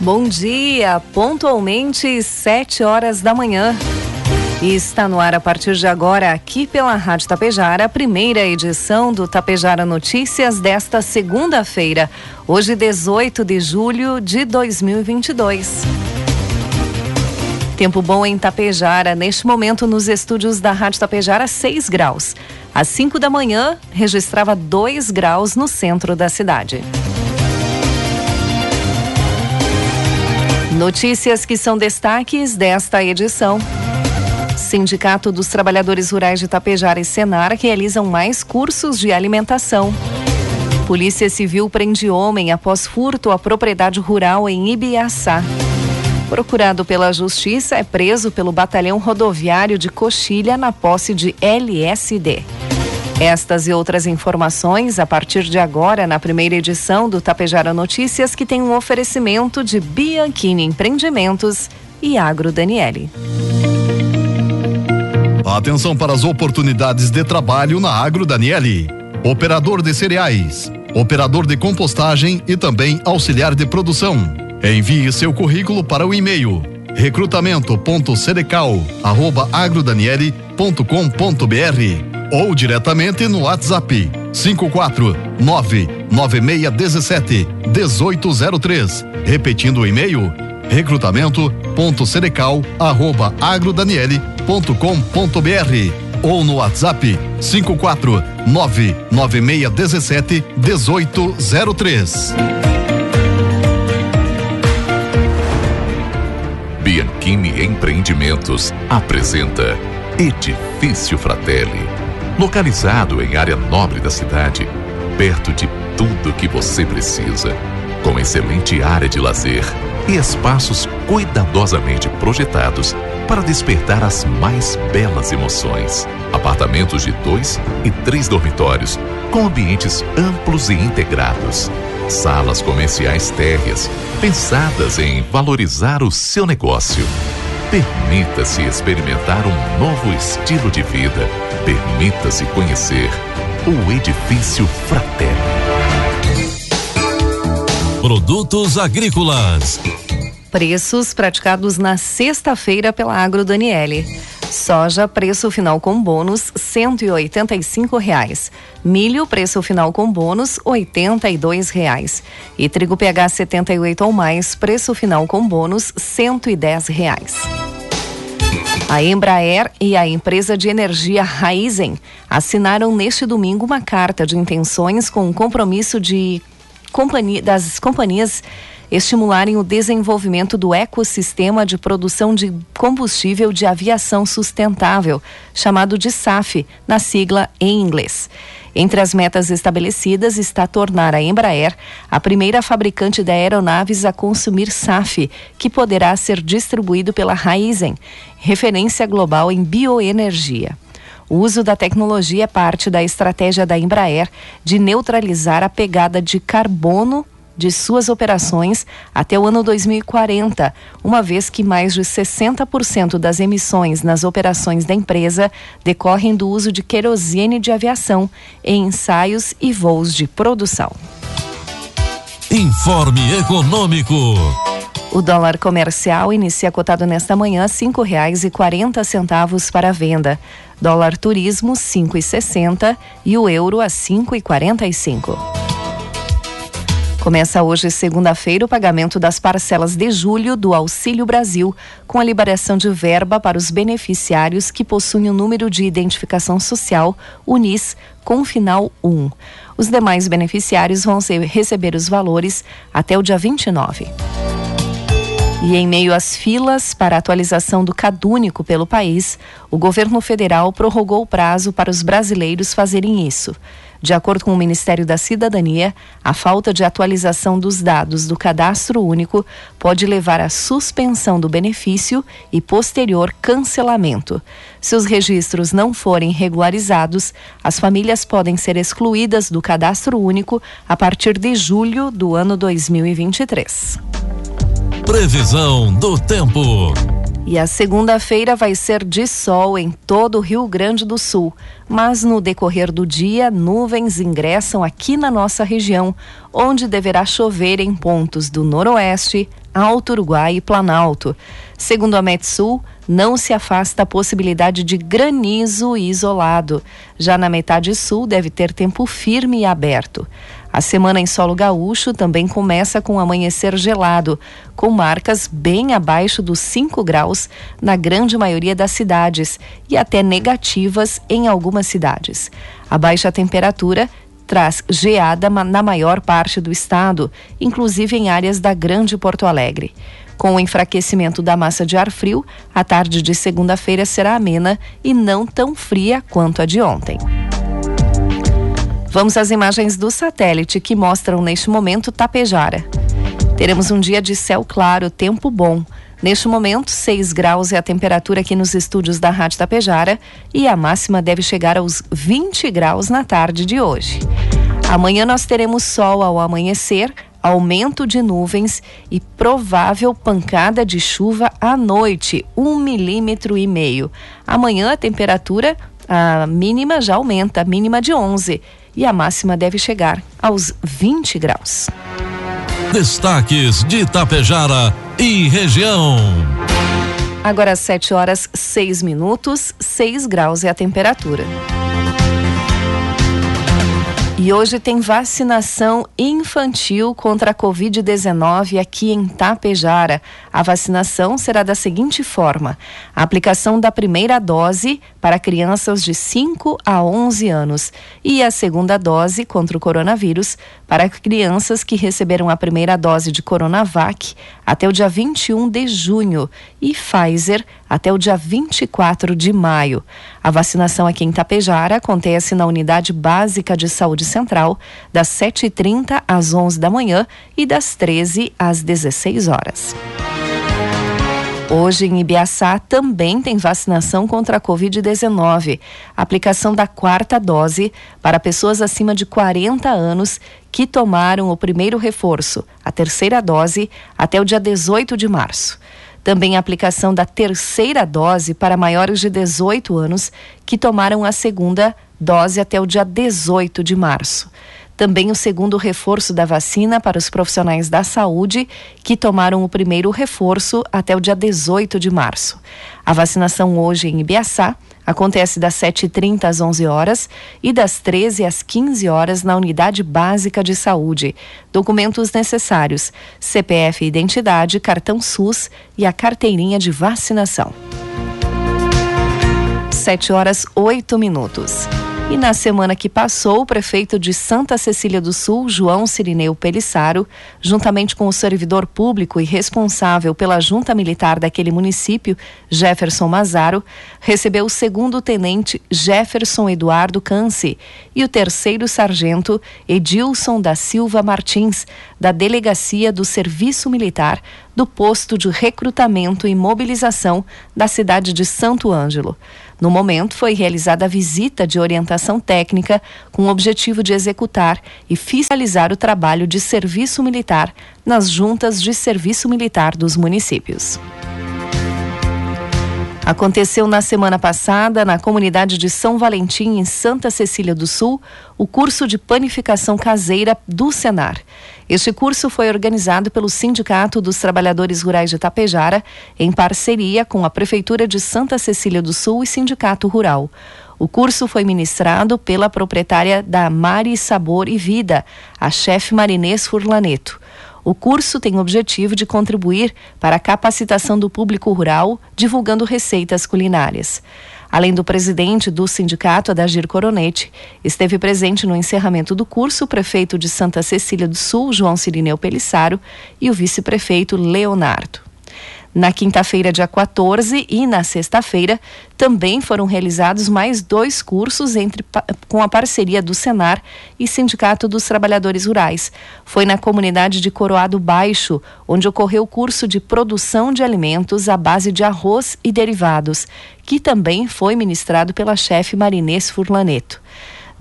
Bom dia, pontualmente sete horas da manhã. E está no ar a partir de agora, aqui pela Rádio Tapejara, a primeira edição do Tapejara Notícias desta segunda-feira, hoje 18 de julho de 2022. Tempo bom em Tapejara, neste momento nos estúdios da Rádio Tapejara, 6 graus. Às 5 da manhã, registrava 2 graus no centro da cidade. Notícias que são destaques desta edição. Sindicato dos Trabalhadores Rurais de Tapejara e Senar realizam mais cursos de alimentação. Polícia Civil prende homem após furto à propriedade rural em Ibiaçá. Procurado pela Justiça, é preso pelo Batalhão Rodoviário de Coxilha na posse de LSD. Estas e outras informações a partir de agora na primeira edição do Tapejara Notícias, que tem um oferecimento de Bianchini Empreendimentos e Agro Daniele. Atenção para as oportunidades de trabalho na Agro Daniele. Operador de cereais, operador de compostagem e também auxiliar de produção. Envie seu currículo para o e-mail recrutamento.cerecal@agrodaniele.com.br ou diretamente no WhatsApp 54 99617 1803. Repetindo o e-mail recrutamento.cerecal@agrodaniele.com.br ou no WhatsApp 54 99617 1803. Bianchini Empreendimentos apresenta Edifício Fratelli localizado em área nobre da cidade, perto de tudo que você precisa, com excelente área de lazer e espaços cuidadosamente projetados para despertar as mais belas emoções. Apartamentos de dois e três dormitórios, com ambientes amplos e integrados. Salas comerciais térreas, pensadas em valorizar o seu negócio. Permita-se experimentar um novo estilo de vida Permita-se conhecer o Edifício Fraterno. Produtos agrícolas. Preços praticados na sexta-feira pela Agro Daniele. Soja, preço final com bônus, 185 reais. Milho, preço final com bônus, 82 reais. E trigo PH 78 ou mais, preço final com bônus, 110 reais. A Embraer e a empresa de energia Raizen assinaram neste domingo uma carta de intenções com um compromisso de das companhias estimularem o desenvolvimento do ecossistema de produção de combustível de aviação sustentável, chamado de SAF, na sigla em inglês. Entre as metas estabelecidas está tornar a Embraer a primeira fabricante de aeronaves a consumir SAF, que poderá ser distribuído pela Raizen, referência global em bioenergia. O uso da tecnologia é parte da estratégia da Embraer de neutralizar a pegada de carbono de suas operações até o ano 2040, uma vez que mais de 60% das emissões nas operações da empresa decorrem do uso de querosene de aviação em ensaios e voos de produção. Informe Econômico. O dólar comercial inicia cotado nesta manhã cinco reais e quarenta centavos para venda. Dólar turismo cinco e sessenta e o euro a cinco e quarenta e cinco. Começa hoje, segunda-feira, o pagamento das parcelas de julho do Auxílio Brasil, com a liberação de verba para os beneficiários que possuem o número de identificação social UNIS com final 1. Os demais beneficiários vão receber os valores até o dia 29. E em meio às filas para a atualização do Cadúnico pelo país, o governo federal prorrogou o prazo para os brasileiros fazerem isso. De acordo com o Ministério da Cidadania, a falta de atualização dos dados do cadastro único pode levar à suspensão do benefício e posterior cancelamento. Se os registros não forem regularizados, as famílias podem ser excluídas do cadastro único a partir de julho do ano 2023. Previsão do tempo. E a segunda-feira vai ser de sol em todo o Rio Grande do Sul, mas no decorrer do dia, nuvens ingressam aqui na nossa região, onde deverá chover em pontos do Noroeste, Alto Uruguai e Planalto. Segundo a Metsul, não se afasta a possibilidade de granizo isolado. Já na metade sul, deve ter tempo firme e aberto. A semana em solo gaúcho também começa com um amanhecer gelado, com marcas bem abaixo dos 5 graus na grande maioria das cidades e até negativas em algumas cidades. A baixa temperatura traz geada na maior parte do estado, inclusive em áreas da Grande Porto Alegre. Com o enfraquecimento da massa de ar frio, a tarde de segunda-feira será amena e não tão fria quanto a de ontem. Vamos às imagens do satélite que mostram neste momento Tapejara. Teremos um dia de céu claro, tempo bom. Neste momento, 6 graus é a temperatura aqui nos estúdios da Rádio Tapejara e a máxima deve chegar aos 20 graus na tarde de hoje. Amanhã nós teremos sol ao amanhecer, aumento de nuvens e provável pancada de chuva à noite, um milímetro e meio. Amanhã a temperatura a mínima já aumenta, mínima de 11 e a máxima deve chegar aos 20 graus. Destaques de Itapejara e região. Agora às 7 horas 6 minutos, 6 graus é a temperatura. E hoje tem vacinação infantil contra a Covid-19 aqui em Tapejara. A vacinação será da seguinte forma: a aplicação da primeira dose para crianças de 5 a 11 anos e a segunda dose contra o coronavírus para crianças que receberam a primeira dose de Coronavac até o dia 21 de junho e Pfizer até o dia 24 de maio. A vacinação aqui em Tapejara acontece na Unidade Básica de Saúde Central, das 7h30 às 11 da manhã e das 13 às 16 horas. Hoje, em Ibiaçá, também tem vacinação contra a Covid-19. Aplicação da quarta dose para pessoas acima de 40 anos que tomaram o primeiro reforço, a terceira dose, até o dia 18 de março. Também a aplicação da terceira dose para maiores de 18 anos que tomaram a segunda dose até o dia 18 de março. Também o segundo reforço da vacina para os profissionais da saúde que tomaram o primeiro reforço até o dia 18 de março. A vacinação hoje em Ibiaçá acontece das 7h30 às 11 horas e das 13 às 15 horas na Unidade Básica de Saúde. Documentos necessários: CPF identidade, cartão SUS e a carteirinha de vacinação. 7 horas 8 minutos. E na semana que passou, o prefeito de Santa Cecília do Sul, João Cirineu Pelissaro, juntamente com o servidor público e responsável pela junta militar daquele município, Jefferson Mazaro, recebeu o segundo tenente Jefferson Eduardo Canci e o terceiro sargento Edilson da Silva Martins, da Delegacia do Serviço Militar do posto de recrutamento e mobilização da cidade de Santo Ângelo. No momento, foi realizada a visita de orientação técnica com o objetivo de executar e fiscalizar o trabalho de serviço militar nas juntas de serviço militar dos municípios. Aconteceu na semana passada, na comunidade de São Valentim, em Santa Cecília do Sul, o curso de panificação caseira do Senar. Este curso foi organizado pelo Sindicato dos Trabalhadores Rurais de Tapejara, em parceria com a Prefeitura de Santa Cecília do Sul e Sindicato Rural. O curso foi ministrado pela proprietária da Mari Sabor e Vida, a chefe Marinês Furlaneto. O curso tem o objetivo de contribuir para a capacitação do público rural, divulgando receitas culinárias. Além do presidente do sindicato, Adagir Coronete, esteve presente no encerramento do curso o prefeito de Santa Cecília do Sul, João Cirineu Pelissaro, e o vice-prefeito Leonardo. Na quinta-feira, dia 14, e na sexta-feira, também foram realizados mais dois cursos entre, com a parceria do Senar e Sindicato dos Trabalhadores Rurais. Foi na comunidade de Coroado Baixo, onde ocorreu o curso de produção de alimentos à base de arroz e derivados, que também foi ministrado pela chefe Marinês Furlaneto.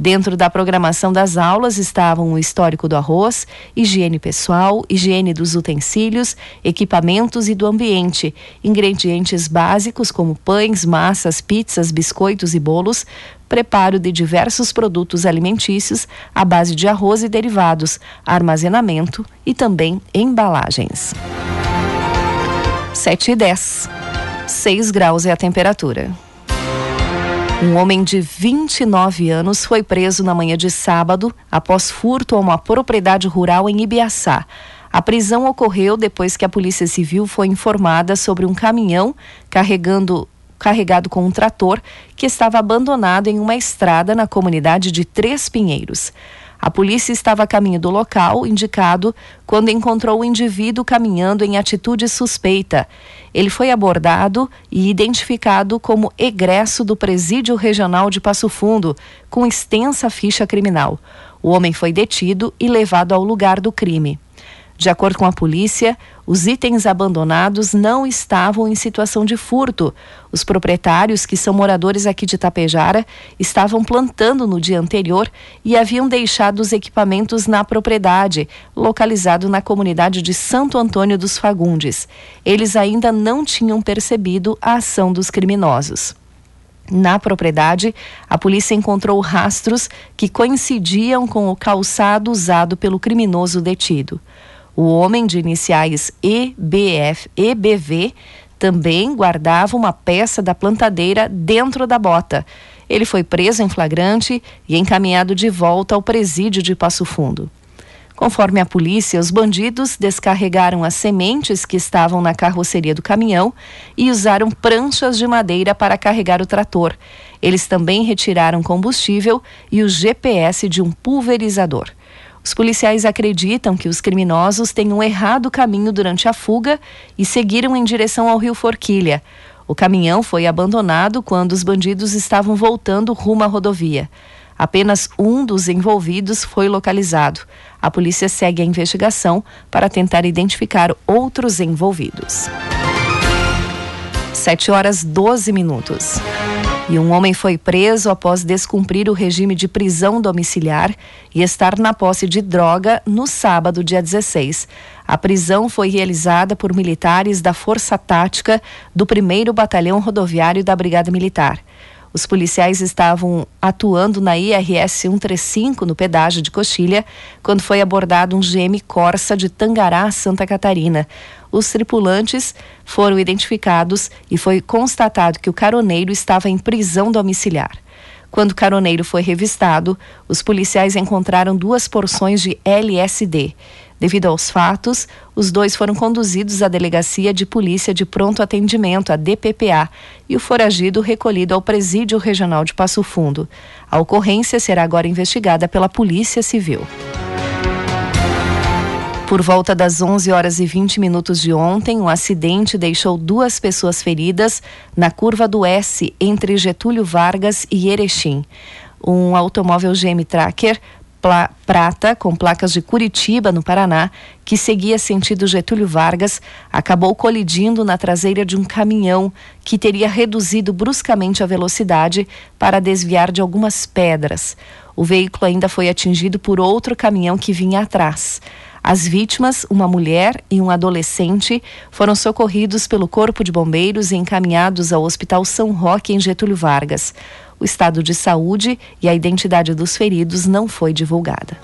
Dentro da programação das aulas estavam o histórico do arroz, higiene pessoal, higiene dos utensílios, equipamentos e do ambiente, ingredientes básicos como pães, massas, pizzas, biscoitos e bolos, preparo de diversos produtos alimentícios à base de arroz e derivados, armazenamento e também embalagens. 7 e 10. 6 graus é a temperatura. Um homem de 29 anos foi preso na manhã de sábado após furto a uma propriedade rural em Ibiaçá. A prisão ocorreu depois que a Polícia Civil foi informada sobre um caminhão carregando carregado com um trator que estava abandonado em uma estrada na comunidade de Três Pinheiros. A polícia estava a caminho do local indicado quando encontrou o indivíduo caminhando em atitude suspeita. Ele foi abordado e identificado como egresso do Presídio Regional de Passo Fundo, com extensa ficha criminal. O homem foi detido e levado ao lugar do crime. De acordo com a polícia, os itens abandonados não estavam em situação de furto. Os proprietários, que são moradores aqui de Tapejara, estavam plantando no dia anterior e haviam deixado os equipamentos na propriedade, localizado na comunidade de Santo Antônio dos Fagundes. Eles ainda não tinham percebido a ação dos criminosos. Na propriedade, a polícia encontrou rastros que coincidiam com o calçado usado pelo criminoso detido. O homem de iniciais EBF, EBV também guardava uma peça da plantadeira dentro da bota. Ele foi preso em flagrante e encaminhado de volta ao presídio de Passo Fundo. Conforme a polícia, os bandidos descarregaram as sementes que estavam na carroceria do caminhão e usaram pranchas de madeira para carregar o trator. Eles também retiraram combustível e o GPS de um pulverizador. Os policiais acreditam que os criminosos tenham errado o caminho durante a fuga e seguiram em direção ao rio Forquilha. O caminhão foi abandonado quando os bandidos estavam voltando rumo à rodovia. Apenas um dos envolvidos foi localizado. A polícia segue a investigação para tentar identificar outros envolvidos. 7 horas 12 minutos. E um homem foi preso após descumprir o regime de prisão domiciliar e estar na posse de droga no sábado, dia 16. A prisão foi realizada por militares da Força Tática do 1 Batalhão Rodoviário da Brigada Militar. Os policiais estavam atuando na IRS 135, no pedágio de Coxilha, quando foi abordado um GM Corsa de Tangará, Santa Catarina. Os tripulantes foram identificados e foi constatado que o caroneiro estava em prisão domiciliar. Quando o caroneiro foi revistado, os policiais encontraram duas porções de LSD. Devido aos fatos, os dois foram conduzidos à Delegacia de Polícia de Pronto Atendimento, a DPPA, e o foragido recolhido ao Presídio Regional de Passo Fundo. A ocorrência será agora investigada pela Polícia Civil. Por volta das 11 horas e 20 minutos de ontem, um acidente deixou duas pessoas feridas na curva do S entre Getúlio Vargas e Erechim. Um automóvel GM Tracker prata com placas de Curitiba, no Paraná, que seguia sentido Getúlio Vargas, acabou colidindo na traseira de um caminhão que teria reduzido bruscamente a velocidade para desviar de algumas pedras. O veículo ainda foi atingido por outro caminhão que vinha atrás. As vítimas, uma mulher e um adolescente, foram socorridos pelo Corpo de Bombeiros e encaminhados ao Hospital São Roque, em Getúlio Vargas. O estado de saúde e a identidade dos feridos não foi divulgada.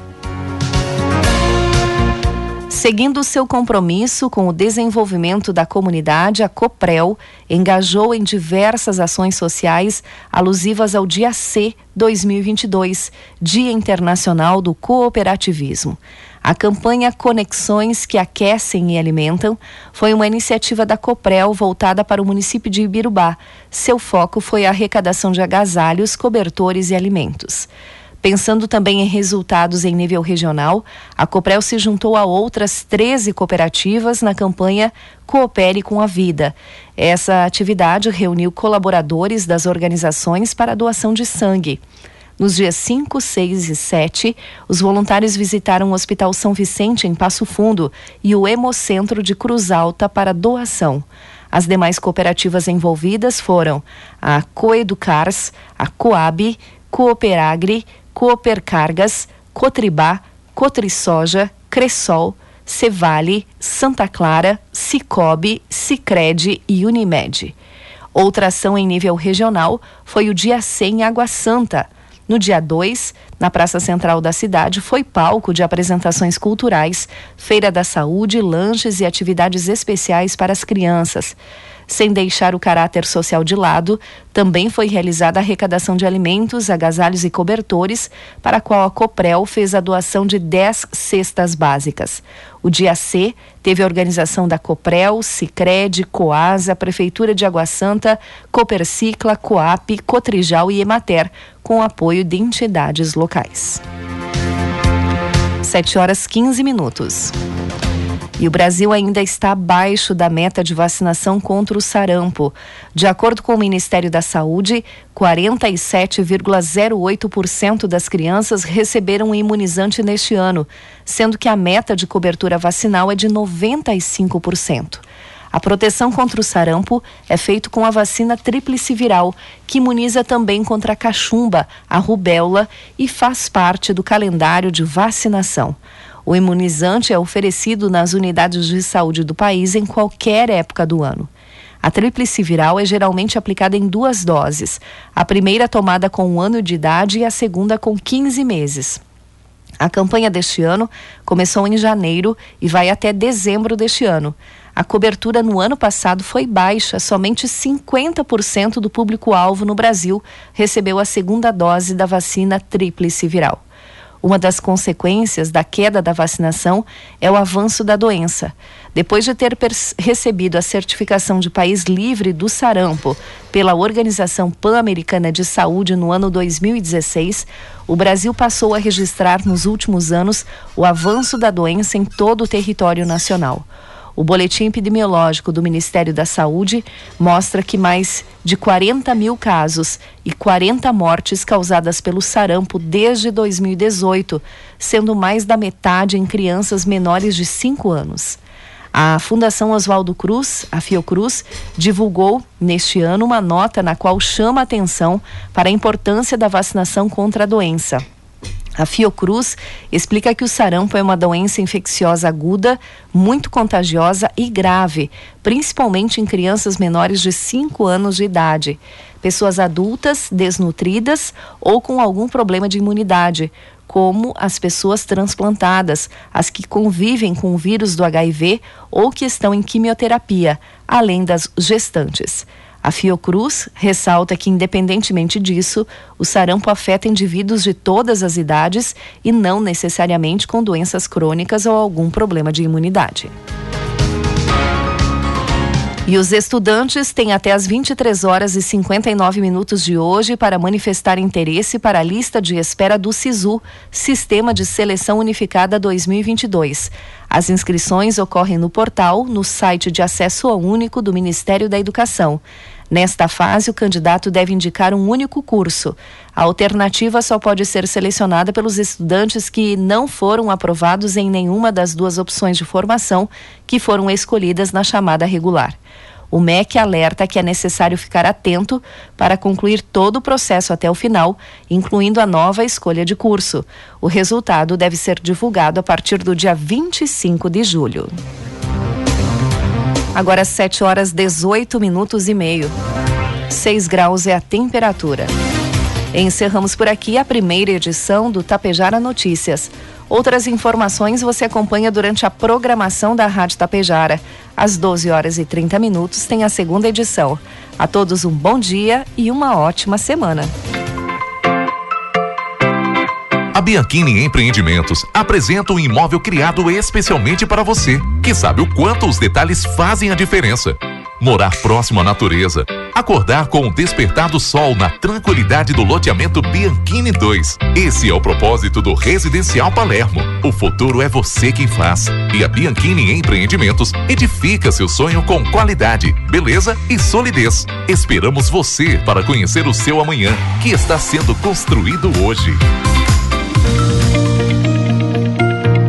Seguindo seu compromisso com o desenvolvimento da comunidade, a COPREL engajou em diversas ações sociais alusivas ao Dia C 2022, Dia Internacional do Cooperativismo. A campanha Conexões que Aquecem e Alimentam foi uma iniciativa da Coprel voltada para o município de Ibirubá. Seu foco foi a arrecadação de agasalhos, cobertores e alimentos. Pensando também em resultados em nível regional, a Coprel se juntou a outras 13 cooperativas na campanha Coopere com a Vida. Essa atividade reuniu colaboradores das organizações para a doação de sangue. Nos dias 5, 6 e 7, os voluntários visitaram o Hospital São Vicente, em Passo Fundo, e o Hemocentro de Cruz Alta para doação. As demais cooperativas envolvidas foram a Coeducars, a Coab, Cooperagri, Coopercargas, Cotribá, Cotrisoja, Cressol, Cevale, Santa Clara, Cicobi, Cicred e Unimed. Outra ação em nível regional foi o Dia 100 Água Santa. No dia 2, na Praça Central da cidade, foi palco de apresentações culturais, feira da saúde, lanches e atividades especiais para as crianças. Sem deixar o caráter social de lado, também foi realizada a arrecadação de alimentos, agasalhos e cobertores, para a qual a Coprel fez a doação de 10 cestas básicas. O dia C teve a organização da Coprel, Cicred, Coasa, Prefeitura de Água Santa, Copercicla, Coap, Cotrijal e Emater, com apoio de entidades locais. 7 horas 15 minutos. E o Brasil ainda está abaixo da meta de vacinação contra o sarampo. De acordo com o Ministério da Saúde, 47,08% das crianças receberam imunizante neste ano, sendo que a meta de cobertura vacinal é de 95%. A proteção contra o sarampo é feita com a vacina tríplice viral, que imuniza também contra a cachumba, a rubéola e faz parte do calendário de vacinação. O imunizante é oferecido nas unidades de saúde do país em qualquer época do ano. A tríplice viral é geralmente aplicada em duas doses. A primeira tomada com um ano de idade e a segunda com 15 meses. A campanha deste ano começou em janeiro e vai até dezembro deste ano. A cobertura no ano passado foi baixa, somente 50% do público-alvo no Brasil recebeu a segunda dose da vacina tríplice viral. Uma das consequências da queda da vacinação é o avanço da doença. Depois de ter recebido a certificação de país livre do sarampo pela Organização Pan-Americana de Saúde no ano 2016, o Brasil passou a registrar nos últimos anos o avanço da doença em todo o território nacional. O boletim epidemiológico do Ministério da Saúde mostra que mais de 40 mil casos e 40 mortes causadas pelo sarampo desde 2018, sendo mais da metade em crianças menores de 5 anos. A Fundação Oswaldo Cruz, a Fiocruz, divulgou neste ano uma nota na qual chama atenção para a importância da vacinação contra a doença. A Fiocruz explica que o sarampo é uma doença infecciosa aguda, muito contagiosa e grave, principalmente em crianças menores de 5 anos de idade, pessoas adultas, desnutridas ou com algum problema de imunidade, como as pessoas transplantadas, as que convivem com o vírus do HIV ou que estão em quimioterapia, além das gestantes. A Fiocruz ressalta que, independentemente disso, o sarampo afeta indivíduos de todas as idades e não necessariamente com doenças crônicas ou algum problema de imunidade. E os estudantes têm até as 23 horas e 59 minutos de hoje para manifestar interesse para a lista de espera do SISU, Sistema de Seleção Unificada 2022. As inscrições ocorrem no portal, no site de acesso único do Ministério da Educação. Nesta fase, o candidato deve indicar um único curso. A alternativa só pode ser selecionada pelos estudantes que não foram aprovados em nenhuma das duas opções de formação que foram escolhidas na chamada regular. O MEC alerta que é necessário ficar atento para concluir todo o processo até o final, incluindo a nova escolha de curso. O resultado deve ser divulgado a partir do dia 25 de julho. Agora 7 horas 18 minutos e meio. 6 graus é a temperatura. Encerramos por aqui a primeira edição do Tapejara Notícias. Outras informações você acompanha durante a programação da Rádio Tapejara. Às 12 horas e 30 minutos tem a segunda edição. A todos um bom dia e uma ótima semana. Bianchini Empreendimentos apresenta um imóvel criado especialmente para você, que sabe o quanto os detalhes fazem a diferença. morar próximo à natureza, acordar com o despertar do sol na tranquilidade do loteamento Bianchini 2. Esse é o propósito do Residencial Palermo. O futuro é você quem faz. E a Bianchini Empreendimentos edifica seu sonho com qualidade, beleza e solidez. Esperamos você para conhecer o seu amanhã, que está sendo construído hoje.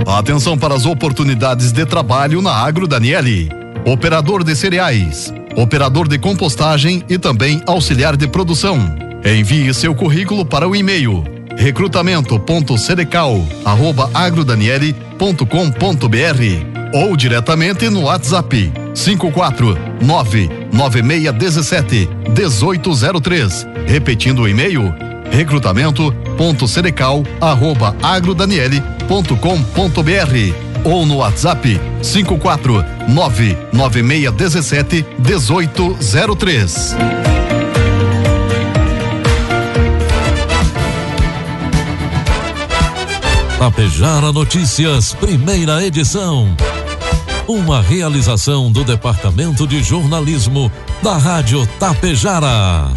Atenção para as oportunidades de trabalho na Agro Daniele. Operador de cereais, operador de compostagem e também auxiliar de produção. Envie seu currículo para o e-mail recrutamento.cerecal@agrodaniele.com.br ou diretamente no WhatsApp 549 9617 1803. Repetindo o e-mail recrutamento.cerecal@agrodaniele.com.br ou no WhatsApp 549 9617 1803. Tapejara Notícias, primeira edição. Uma realização do Departamento de Jornalismo da Rádio Tapejara.